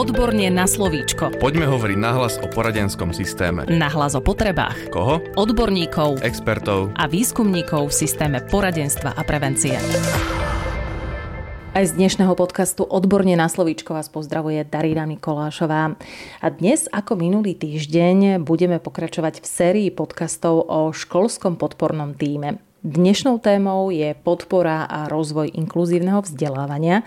Odborne na slovíčko. Poďme hovoriť nahlas o poradenskom systéme. Nahlas o potrebách. Koho? Odborníkov. Expertov. A výskumníkov v systéme poradenstva a prevencie. Aj z dnešného podcastu Odborne na slovíčko vás pozdravuje Darina Mikolášová. A dnes, ako minulý týždeň, budeme pokračovať v sérii podcastov o školskom podpornom týme. Dnešnou témou je podpora a rozvoj inkluzívneho vzdelávania,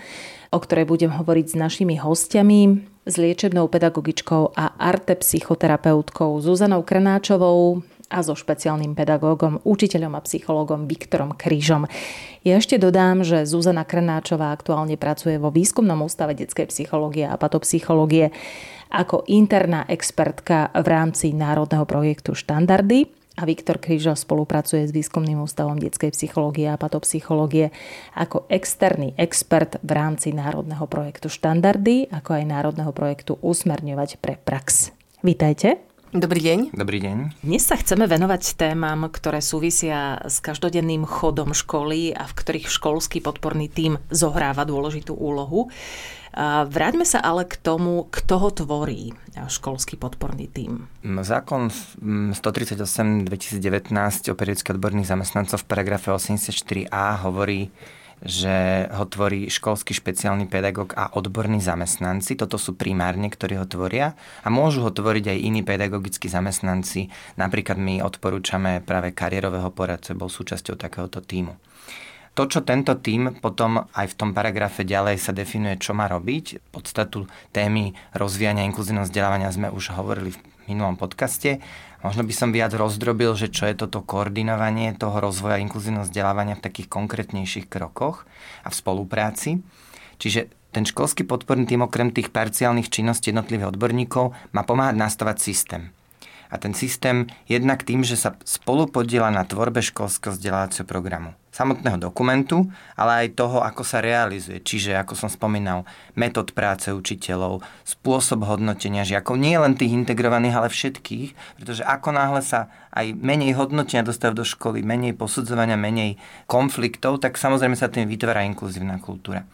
o ktorej budem hovoriť s našimi hostiami, s liečebnou pedagogičkou a arte psychoterapeutkou Zuzanou Krnáčovou a so špeciálnym pedagógom, učiteľom a psychológom Viktorom Kryžom. Ja ešte dodám, že Zuzana Krnáčová aktuálne pracuje vo výskumnom ústave detskej psychológie a patopsychológie ako interná expertka v rámci národného projektu Štandardy a Viktor Kryžo spolupracuje s Výskumným ústavom detskej psychológie a patopsychológie ako externý expert v rámci národného projektu Štandardy, ako aj národného projektu Usmerňovať pre prax. Vítajte. Dobrý deň. Dobrý deň. Dnes sa chceme venovať témam, ktoré súvisia s každodenným chodom školy a v ktorých školský podporný tím zohráva dôležitú úlohu. Vráťme sa ale k tomu, kto ho tvorí, školský podporný tím. Zákon 138 2019 o periodických odborných zamestnancov v paragrafe 84a hovorí, že ho tvorí školský špeciálny pedagóg a odborní zamestnanci. Toto sú primárne, ktorí ho tvoria a môžu ho tvoriť aj iní pedagogickí zamestnanci. Napríklad my odporúčame práve kariérového poradcu, bol súčasťou takéhoto týmu. To, čo tento tým potom aj v tom paragrafe ďalej sa definuje, čo má robiť, podstatu témy rozvíjania inkluzívneho vzdelávania sme už hovorili v minulom podcaste. Možno by som viac rozdrobil, že čo je toto koordinovanie toho rozvoja inkluzívneho vzdelávania v takých konkrétnejších krokoch a v spolupráci. Čiže ten školský podporný tým okrem tých parciálnych činností jednotlivých odborníkov má pomáhať nastavať systém a ten systém jednak tým, že sa spolu podiela na tvorbe školského vzdelávacieho programu. Samotného dokumentu, ale aj toho, ako sa realizuje. Čiže, ako som spomínal, metód práce učiteľov, spôsob hodnotenia žiakov, nie len tých integrovaných, ale všetkých, pretože ako náhle sa aj menej hodnotenia dostávajú do školy, menej posudzovania, menej konfliktov, tak samozrejme sa tým vytvára inkluzívna kultúra.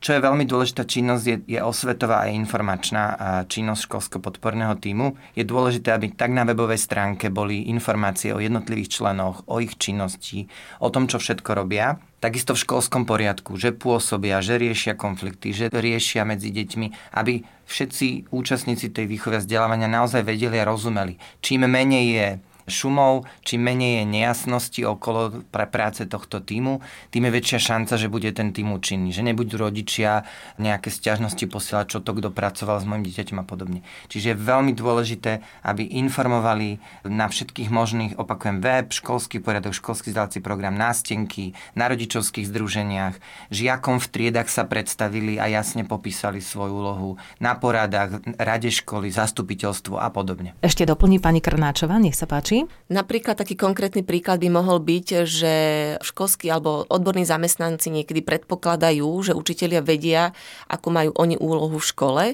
Čo je veľmi dôležitá činnosť, je, je osvetová a informačná činnosť školského podporného týmu. Je dôležité, aby tak na webovej stránke boli informácie o jednotlivých členoch, o ich činnosti, o tom, čo všetko robia. Takisto v školskom poriadku, že pôsobia, že riešia konflikty, že riešia medzi deťmi, aby všetci účastníci tej výchovy a vzdelávania naozaj vedeli a rozumeli. Čím menej je šumov, čím menej je nejasnosti okolo pre práce tohto týmu, tým je väčšia šanca, že bude ten tým účinný. Že nebudú rodičia nejaké stiažnosti posielať, čo to kto pracoval s mojim dieťaťom a podobne. Čiže je veľmi dôležité, aby informovali na všetkých možných, opakujem, web, školský poriadok, školský vzdelávací program, nástenky, na rodičovských združeniach, žiakom v triedach sa predstavili a jasne popísali svoju úlohu na poradách, rade školy, zastupiteľstvo a podobne. Ešte doplní pani Krnáčová, nech sa páči páči. Napríklad taký konkrétny príklad by mohol byť, že školskí alebo odborní zamestnanci niekedy predpokladajú, že učitelia vedia, ako majú oni úlohu v škole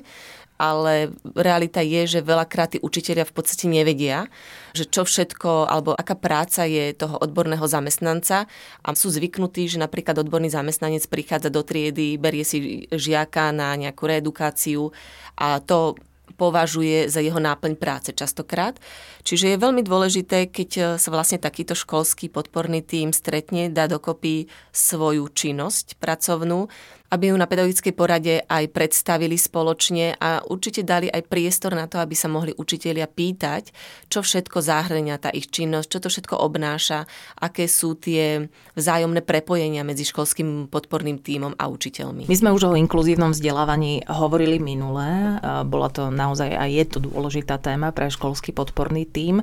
ale realita je, že veľakrát tí učiteľia v podstate nevedia, že čo všetko, alebo aká práca je toho odborného zamestnanca a sú zvyknutí, že napríklad odborný zamestnanec prichádza do triedy, berie si žiaka na nejakú reedukáciu a to považuje za jeho náplň práce častokrát. Čiže je veľmi dôležité, keď sa vlastne takýto školský podporný tím stretne, dá dokopy svoju činnosť pracovnú aby ju na pedagogickej porade aj predstavili spoločne a určite dali aj priestor na to, aby sa mohli učitelia pýtať, čo všetko zahrania tá ich činnosť, čo to všetko obnáša, aké sú tie vzájomné prepojenia medzi školským podporným tímom a učiteľmi. My sme už o inkluzívnom vzdelávaní hovorili minule, bola to naozaj aj je to dôležitá téma pre školský podporný tím.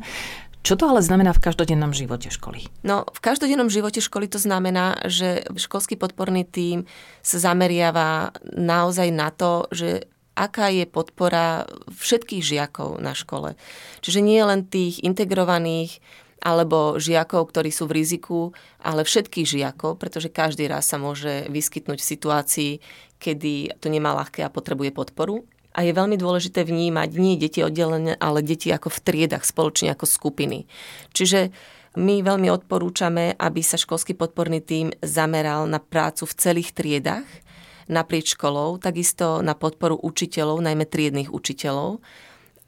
Čo to ale znamená v každodennom živote školy? No, v každodennom živote školy to znamená, že školský podporný tím sa zameriava naozaj na to, že aká je podpora všetkých žiakov na škole. Čiže nie len tých integrovaných alebo žiakov, ktorí sú v riziku, ale všetkých žiakov, pretože každý raz sa môže vyskytnúť v situácii, kedy to nemá ľahké a potrebuje podporu a je veľmi dôležité vnímať nie deti oddelené, ale deti ako v triedach, spoločne ako skupiny. Čiže my veľmi odporúčame, aby sa školský podporný tím zameral na prácu v celých triedach, naprieč školou, takisto na podporu učiteľov, najmä triednych učiteľov.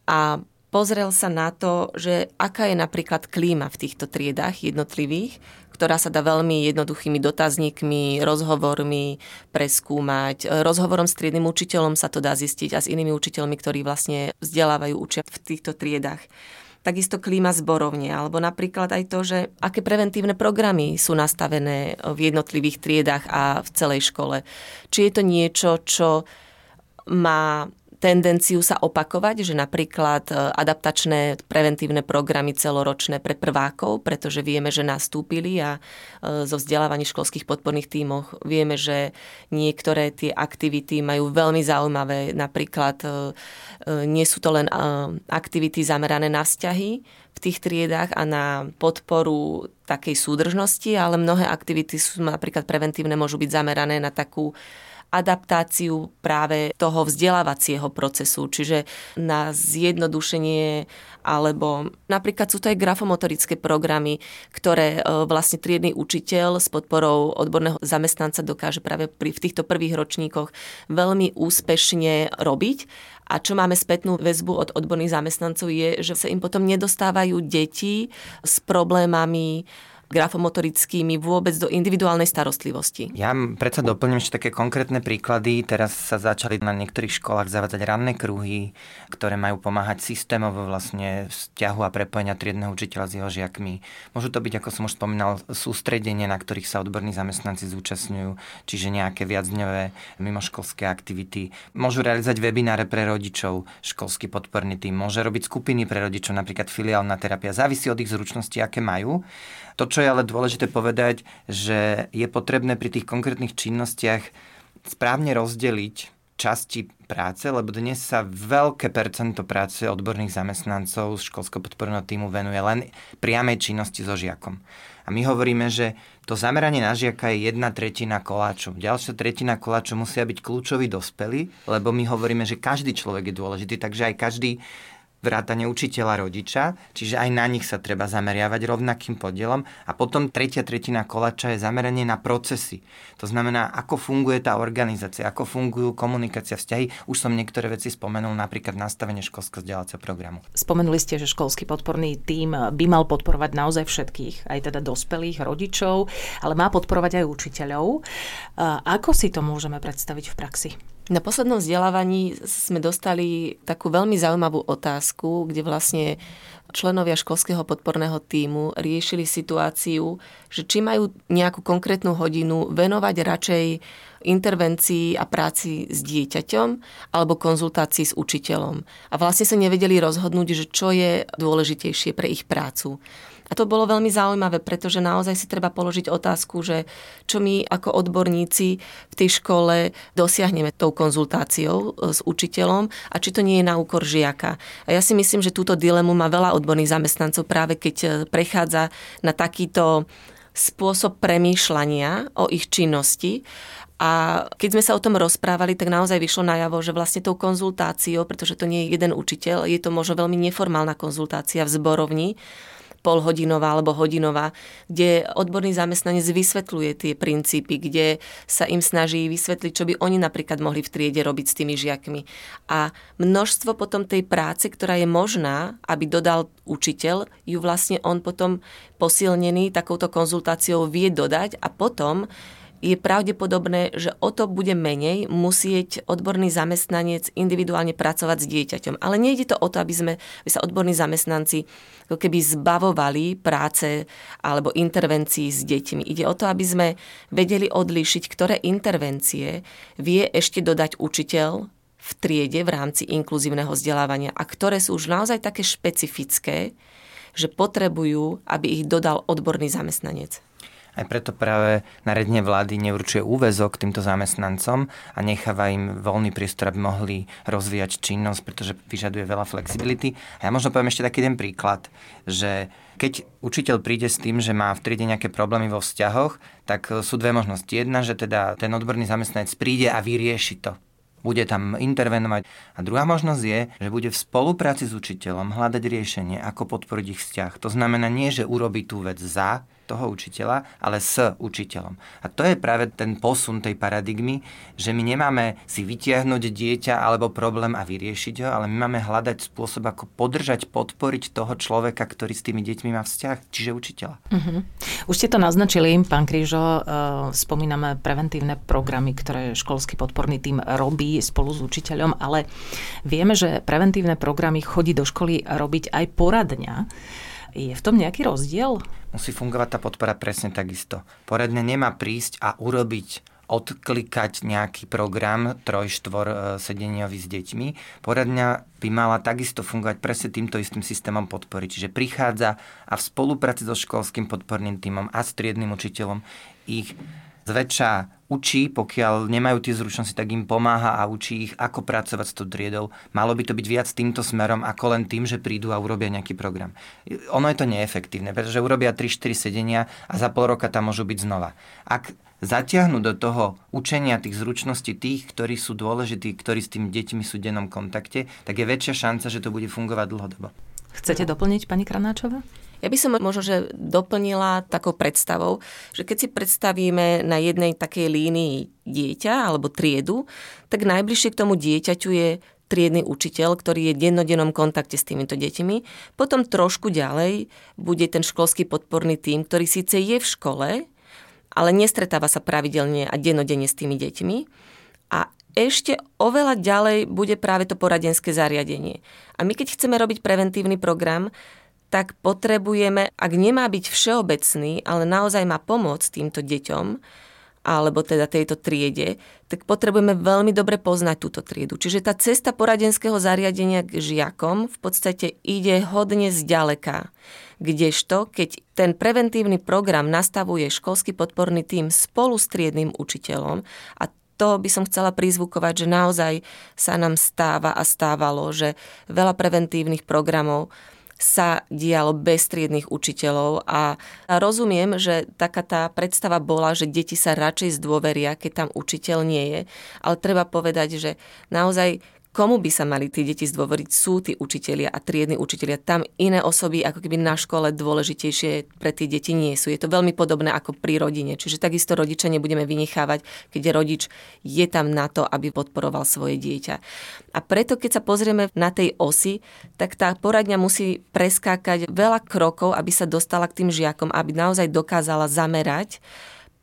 A pozrel sa na to, že aká je napríklad klíma v týchto triedách jednotlivých, ktorá sa dá veľmi jednoduchými dotazníkmi, rozhovormi preskúmať. Rozhovorom s triednym učiteľom sa to dá zistiť a s inými učiteľmi, ktorí vlastne vzdelávajú, učia v týchto triedách takisto klíma zborovne, alebo napríklad aj to, že aké preventívne programy sú nastavené v jednotlivých triedách a v celej škole. Či je to niečo, čo má tendenciu sa opakovať, že napríklad e, adaptačné preventívne programy celoročné pre prvákov, pretože vieme, že nastúpili a e, zo vzdelávaní školských podporných tímoch vieme, že niektoré tie aktivity majú veľmi zaujímavé, napríklad e, nie sú to len aktivity zamerané na vzťahy v tých triedách a na podporu takej súdržnosti, ale mnohé aktivity sú napríklad preventívne, môžu byť zamerané na takú adaptáciu práve toho vzdelávacieho procesu, čiže na zjednodušenie alebo napríklad sú to aj grafomotorické programy, ktoré e, vlastne triedny učiteľ s podporou odborného zamestnanca dokáže práve pri, v týchto prvých ročníkoch veľmi úspešne robiť. A čo máme spätnú väzbu od odborných zamestnancov je, že sa im potom nedostávajú deti s problémami grafomotorickými vôbec do individuálnej starostlivosti. Ja predsa doplním ešte také konkrétne príklady. Teraz sa začali na niektorých školách zavádzať ranné kruhy, ktoré majú pomáhať systémovo vlastne vzťahu a prepojenia triedneho učiteľa s jeho žiakmi. Môžu to byť, ako som už spomínal, sústredenie, na ktorých sa odborní zamestnanci zúčastňujú, čiže nejaké viacdňové mimoškolské aktivity. Môžu realizovať webináre pre rodičov, školský podporný tým, môže robiť skupiny pre rodičov, napríklad filiálna terapia. Závisí od ich zručností, aké majú. To, čo je ale dôležité povedať, že je potrebné pri tých konkrétnych činnostiach správne rozdeliť časti práce, lebo dnes sa veľké percento práce odborných zamestnancov z školského podporného týmu venuje len priamej činnosti so žiakom. A my hovoríme, že to zameranie na žiaka je jedna tretina koláču. Ďalšia tretina koláču musia byť kľúčoví dospelí, lebo my hovoríme, že každý človek je dôležitý, takže aj každý vrátane učiteľa rodiča, čiže aj na nich sa treba zameriavať rovnakým podielom. A potom tretia tretina kolača je zameranie na procesy. To znamená, ako funguje tá organizácia, ako fungujú komunikácia, vzťahy. Už som niektoré veci spomenul, napríklad nastavenie školského vzdelávacieho programu. Spomenuli ste, že školský podporný tím by mal podporovať naozaj všetkých, aj teda dospelých, rodičov, ale má podporovať aj učiteľov. Ako si to môžeme predstaviť v praxi? Na poslednom vzdelávaní sme dostali takú veľmi zaujímavú otázku, kde vlastne členovia školského podporného týmu riešili situáciu, že či majú nejakú konkrétnu hodinu venovať radšej intervencii a práci s dieťaťom alebo konzultácii s učiteľom. A vlastne sa nevedeli rozhodnúť, že čo je dôležitejšie pre ich prácu. A to bolo veľmi zaujímavé, pretože naozaj si treba položiť otázku, že čo my ako odborníci v tej škole dosiahneme tou konzultáciou e, s učiteľom a či to nie je na úkor žiaka. A ja si myslím, že túto dilemu má veľa odborných zamestnancov práve keď e, prechádza na takýto spôsob premýšľania o ich činnosti. A keď sme sa o tom rozprávali, tak naozaj vyšlo najavo, že vlastne tou konzultáciou, pretože to nie je jeden učiteľ, je to možno veľmi neformálna konzultácia v zborovni, polhodinová alebo hodinová, kde odborný zamestnanec vysvetľuje tie princípy, kde sa im snaží vysvetliť, čo by oni napríklad mohli v triede robiť s tými žiakmi. A množstvo potom tej práce, ktorá je možná, aby dodal učiteľ, ju vlastne on potom posilnený takouto konzultáciou vie dodať a potom je pravdepodobné, že o to bude menej musieť odborný zamestnanec individuálne pracovať s dieťaťom. Ale nejde to o to, aby, sme, aby sa odborní zamestnanci keby zbavovali práce alebo intervencií s deťmi. Ide o to, aby sme vedeli odlíšiť, ktoré intervencie vie ešte dodať učiteľ v triede v rámci inkluzívneho vzdelávania a ktoré sú už naozaj také špecifické, že potrebujú, aby ich dodal odborný zamestnanec. Aj preto práve naredne vlády neurčuje úvezok týmto zamestnancom a necháva im voľný priestor, aby mohli rozvíjať činnosť, pretože vyžaduje veľa flexibility. A ja možno poviem ešte taký jeden príklad, že keď učiteľ príde s tým, že má v triede nejaké problémy vo vzťahoch, tak sú dve možnosti. Jedna, že teda ten odborný zamestnanec príde a vyrieši to bude tam intervenovať. A druhá možnosť je, že bude v spolupráci s učiteľom hľadať riešenie, ako podporiť ich vzťah. To znamená nie, že urobí tú vec za toho učiteľa, ale s učiteľom. A to je práve ten posun tej paradigmy, že my nemáme si vytiahnuť dieťa alebo problém a vyriešiť ho, ale my máme hľadať spôsob, ako podržať, podporiť toho človeka, ktorý s tými deťmi má vzťah, čiže učiteľa. Uh-huh. Už ste to naznačili, pán Krížo, uh, spomíname preventívne programy, ktoré školský podporný tým robí spolu s učiteľom, ale vieme, že preventívne programy chodí do školy robiť aj poradňa. Je v tom nejaký rozdiel? Musí fungovať tá podpora presne takisto. Poradne nemá prísť a urobiť odklikať nejaký program troj-štvor e, sedeniový s deťmi. Poradňa by mala takisto fungovať presne týmto istým systémom podpory. Čiže prichádza a v spolupráci so školským podporným týmom a s učiteľom ich zväčša učí, pokiaľ nemajú tie zručnosti, tak im pomáha a učí ich, ako pracovať s tou triedou. Malo by to byť viac týmto smerom, ako len tým, že prídu a urobia nejaký program. Ono je to neefektívne, pretože urobia 3-4 sedenia a za pol roka tam môžu byť znova. Ak zatiahnu do toho učenia tých zručností tých, ktorí sú dôležití, ktorí s tými deťmi sú v dennom kontakte, tak je väčšia šanca, že to bude fungovať dlhodobo. Chcete doplniť, pani Kranáčová? Ja by som možno, že doplnila takou predstavou, že keď si predstavíme na jednej takej línii dieťa alebo triedu, tak najbližšie k tomu dieťaťu je triedny učiteľ, ktorý je v dennodennom kontakte s týmito deťmi. Potom trošku ďalej bude ten školský podporný tým, ktorý síce je v škole, ale nestretáva sa pravidelne a dennodenne s tými deťmi. A ešte oveľa ďalej bude práve to poradenské zariadenie. A my keď chceme robiť preventívny program, tak potrebujeme, ak nemá byť všeobecný, ale naozaj má pomôcť týmto deťom, alebo teda tejto triede, tak potrebujeme veľmi dobre poznať túto triedu. Čiže tá cesta poradenského zariadenia k žiakom v podstate ide hodne zďaleka. Kdežto, keď ten preventívny program nastavuje školský podporný tým spolu s triedným učiteľom a to by som chcela prizvukovať, že naozaj sa nám stáva a stávalo, že veľa preventívnych programov sa dialo bez triednych učiteľov a rozumiem, že taká tá predstava bola, že deti sa radšej zdôveria, keď tam učiteľ nie je, ale treba povedať, že naozaj komu by sa mali tí deti zdôvoriť, sú tí učitelia a triedni učitelia. Tam iné osoby ako keby na škole dôležitejšie pre tie deti nie sú. Je to veľmi podobné ako pri rodine. Čiže takisto rodiča nebudeme vynechávať, keď rodič je tam na to, aby podporoval svoje dieťa. A preto, keď sa pozrieme na tej osi, tak tá poradňa musí preskákať veľa krokov, aby sa dostala k tým žiakom, aby naozaj dokázala zamerať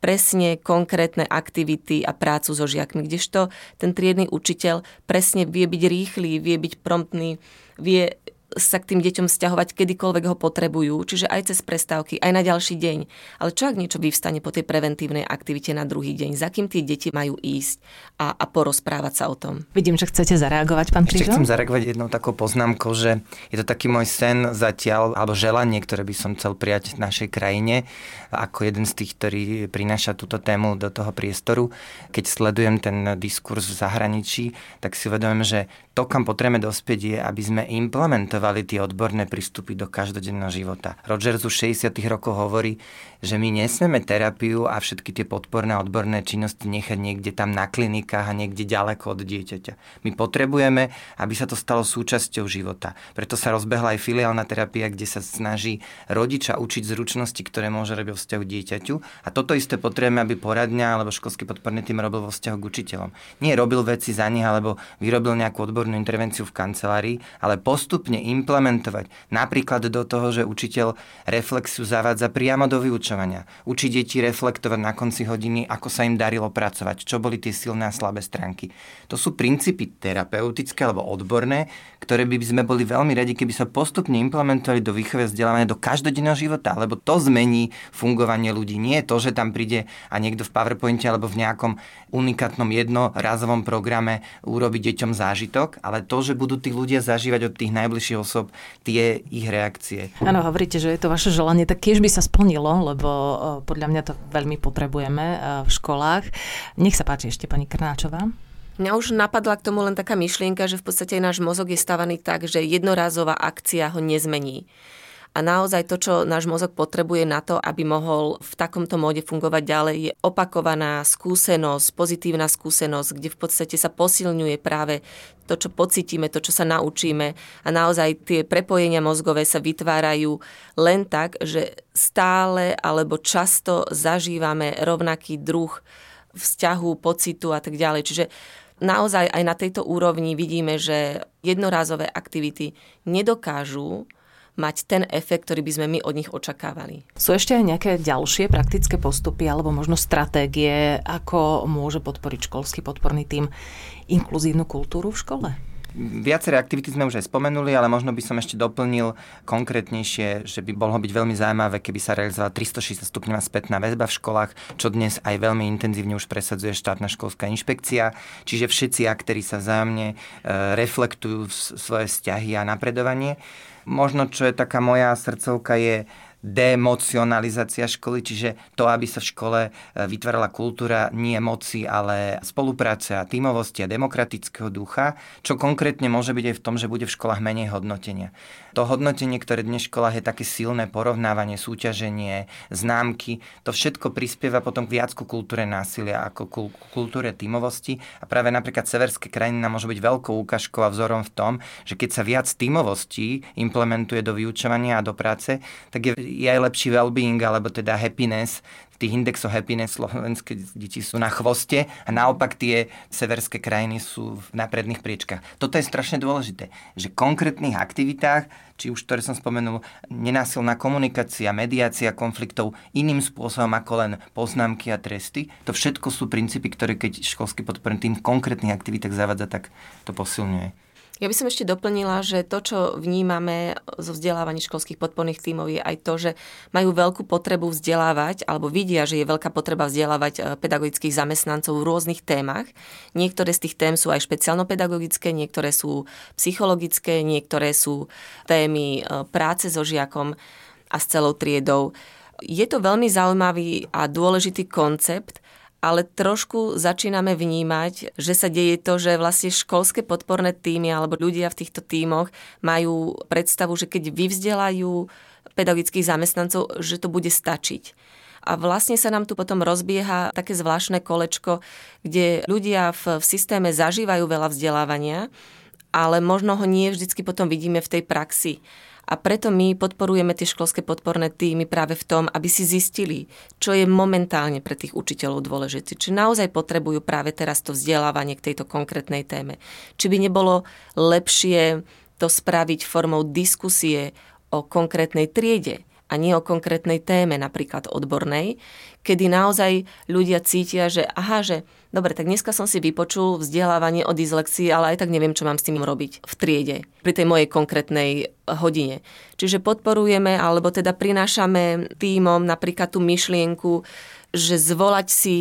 presne konkrétne aktivity a prácu so žiakmi, kdežto ten triedny učiteľ presne vie byť rýchly, vie byť promptný, vie sa k tým deťom vzťahovať kedykoľvek ho potrebujú, čiže aj cez prestávky, aj na ďalší deň. Ale čo ak niečo vyvstane po tej preventívnej aktivite na druhý deň? Za kým tie deti majú ísť a, a porozprávať sa o tom? Vidím, že chcete zareagovať, pán Krížo? Ešte chcem zareagovať jednou takou poznámkou, že je to taký môj sen zatiaľ, alebo želanie, ktoré by som chcel prijať v našej krajine, ako jeden z tých, ktorý prináša túto tému do toho priestoru. Keď sledujem ten diskurs v zahraničí, tak si uvedomujem, že to, kam potrebujeme dospieť, je, aby sme implementovali tie odborné prístupy do každodenného života. Rogers už 60. rokov hovorí, že my nesmeme terapiu a všetky tie podporné odborné činnosti nechať niekde tam na klinikách a niekde ďaleko od dieťaťa. My potrebujeme, aby sa to stalo súčasťou života. Preto sa rozbehla aj filiálna terapia, kde sa snaží rodiča učiť zručnosti, ktoré môže robiť vo vzťahu dieťaťu. A toto isté potrebujeme, aby poradňa alebo školský podporný tým robil vo vzťahu k učiteľom. Nie robil veci za nich alebo vyrobil nejakú odbornú intervenciu v kancelárii, ale postupne implementovať napríklad do toho, že učiteľ reflexiu zavádza priamo do vyučovania. Učiť deti reflektovať na konci hodiny, ako sa im darilo pracovať, čo boli tie silné a slabé stránky. To sú princípy terapeutické alebo odborné, ktoré by sme boli veľmi radi, keby sa postupne implementovali do výchovy vzdelávania do každodenného života, lebo to zmení fungovanie ľudí. Nie je to, že tam príde a niekto v PowerPointe alebo v nejakom unikátnom jednorazovom programe urobi deťom zážitok, ale to, že budú tí ľudia zažívať od tých najbližších osob tie ich reakcie. Áno, hovoríte, že je to vaše želanie, tak tiež by sa splnilo, lebo podľa mňa to veľmi potrebujeme v školách. Nech sa páči ešte pani Krnáčová. Mňa už napadla k tomu len taká myšlienka, že v podstate náš mozog je stavaný tak, že jednorázová akcia ho nezmení. A naozaj to, čo náš mozog potrebuje na to, aby mohol v takomto móde fungovať ďalej, je opakovaná skúsenosť, pozitívna skúsenosť, kde v podstate sa posilňuje práve to, čo pocítime, to, čo sa naučíme a naozaj tie prepojenia mozgové sa vytvárajú len tak, že stále alebo často zažívame rovnaký druh vzťahu, pocitu a tak ďalej. Čiže naozaj aj na tejto úrovni vidíme, že jednorázové aktivity nedokážu mať ten efekt, ktorý by sme my od nich očakávali. Sú ešte aj nejaké ďalšie praktické postupy alebo možno stratégie, ako môže podporiť školský podporný tým inkluzívnu kultúru v škole? Viaceré aktivity sme už aj spomenuli, ale možno by som ešte doplnil konkrétnejšie, že by bolo byť veľmi zaujímavé, keby sa realizovala 360 stupňová spätná väzba v školách, čo dnes aj veľmi intenzívne už presadzuje štátna školská inšpekcia. Čiže všetci aktéri sa vzájomne e, reflektujú svoje vzťahy a napredovanie. Možno, čo je taká moja srdcovka, je democionalizácia školy, čiže to, aby sa v škole e, vytvárala kultúra nie moci, ale spolupráce a tímovosti a demokratického ducha, čo konkrétne môže byť aj v tom, že bude v školách menej hodnotenia. To hodnotenie, ktoré dnes v školách je také silné, porovnávanie, súťaženie, známky, to všetko prispieva potom k viac ku kultúre násilia ako ku kultúre tímovosti a práve napríklad severské krajiny nám môžu byť veľkou ukážkou a vzorom v tom, že keď sa viac tímovosti implementuje do vyučovania a do práce, tak je je aj lepší well-being, alebo teda happiness. Tých indexoch happiness slovenské deti sú na chvoste a naopak tie severské krajiny sú na predných priečkách. Toto je strašne dôležité, že konkrétnych aktivitách, či už ktoré som spomenul, nenásilná komunikácia, mediácia konfliktov iným spôsobom ako len poznámky a tresty, to všetko sú princípy, ktoré keď školský podporný tým v konkrétnych aktivitách zavadza, tak to posilňuje. Ja by som ešte doplnila, že to, čo vnímame zo vzdelávaní školských podporných tímov je aj to, že majú veľkú potrebu vzdelávať, alebo vidia, že je veľká potreba vzdelávať e, pedagogických zamestnancov v rôznych témach. Niektoré z tých tém sú aj špeciálno-pedagogické, niektoré sú psychologické, niektoré sú témy e, práce so žiakom a s celou triedou. Je to veľmi zaujímavý a dôležitý koncept, ale trošku začíname vnímať, že sa deje to, že vlastne školské podporné týmy alebo ľudia v týchto týmoch majú predstavu, že keď vyvzdelajú pedagogických zamestnancov, že to bude stačiť. A vlastne sa nám tu potom rozbieha také zvláštne kolečko, kde ľudia v, v systéme zažívajú veľa vzdelávania, ale možno ho nie vždycky potom vidíme v tej praxi. A preto my podporujeme tie školské podporné týmy práve v tom, aby si zistili, čo je momentálne pre tých učiteľov dôležité. Či naozaj potrebujú práve teraz to vzdelávanie k tejto konkrétnej téme. Či by nebolo lepšie to spraviť formou diskusie o konkrétnej triede a nie o konkrétnej téme, napríklad odbornej, kedy naozaj ľudia cítia, že aha, že dobre, tak dneska som si vypočul vzdelávanie o dyslexii, ale aj tak neviem, čo mám s tým robiť v triede, pri tej mojej konkrétnej hodine. Čiže podporujeme, alebo teda prinášame týmom napríklad tú myšlienku, že zvolať si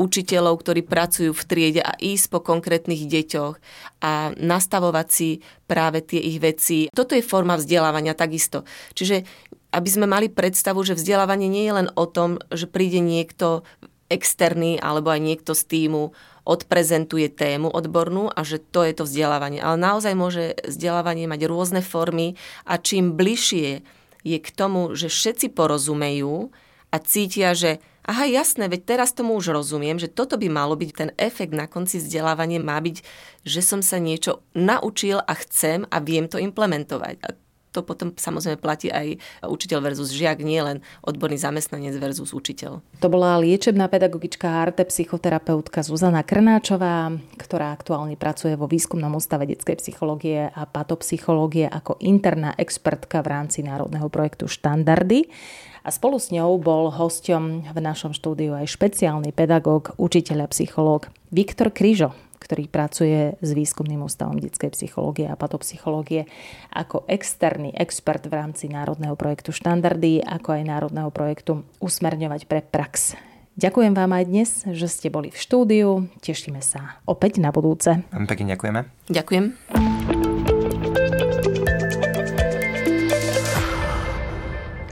učiteľov, ktorí pracujú v triede a ísť po konkrétnych deťoch a nastavovať si práve tie ich veci. Toto je forma vzdelávania takisto. Čiže aby sme mali predstavu, že vzdelávanie nie je len o tom, že príde niekto externý alebo aj niekto z týmu odprezentuje tému odbornú a že to je to vzdelávanie. Ale naozaj môže vzdelávanie mať rôzne formy a čím bližšie je k tomu, že všetci porozumejú a cítia, že aha, jasné, veď teraz tomu už rozumiem, že toto by malo byť ten efekt na konci vzdelávania má byť, že som sa niečo naučil a chcem a viem to implementovať. A to potom samozrejme platí aj učiteľ versus žiak, nie len odborný zamestnanec versus učiteľ. To bola liečebná pedagogička a arte psychoterapeutka Zuzana Krnáčová, ktorá aktuálne pracuje vo výskumnom ústave detskej psychológie a patopsychológie ako interná expertka v rámci národného projektu Štandardy. A spolu s ňou bol hosťom v našom štúdiu aj špeciálny pedagóg, učiteľ a psychológ Viktor Kryžo, ktorý pracuje s výskumným ústavom detskej psychológie a patopsychológie ako externý expert v rámci národného projektu Štandardy, ako aj národného projektu Usmerňovať pre prax. Ďakujem vám aj dnes, že ste boli v štúdiu. Tešíme sa opäť na budúce. Pekne ďakujeme. Ďakujem.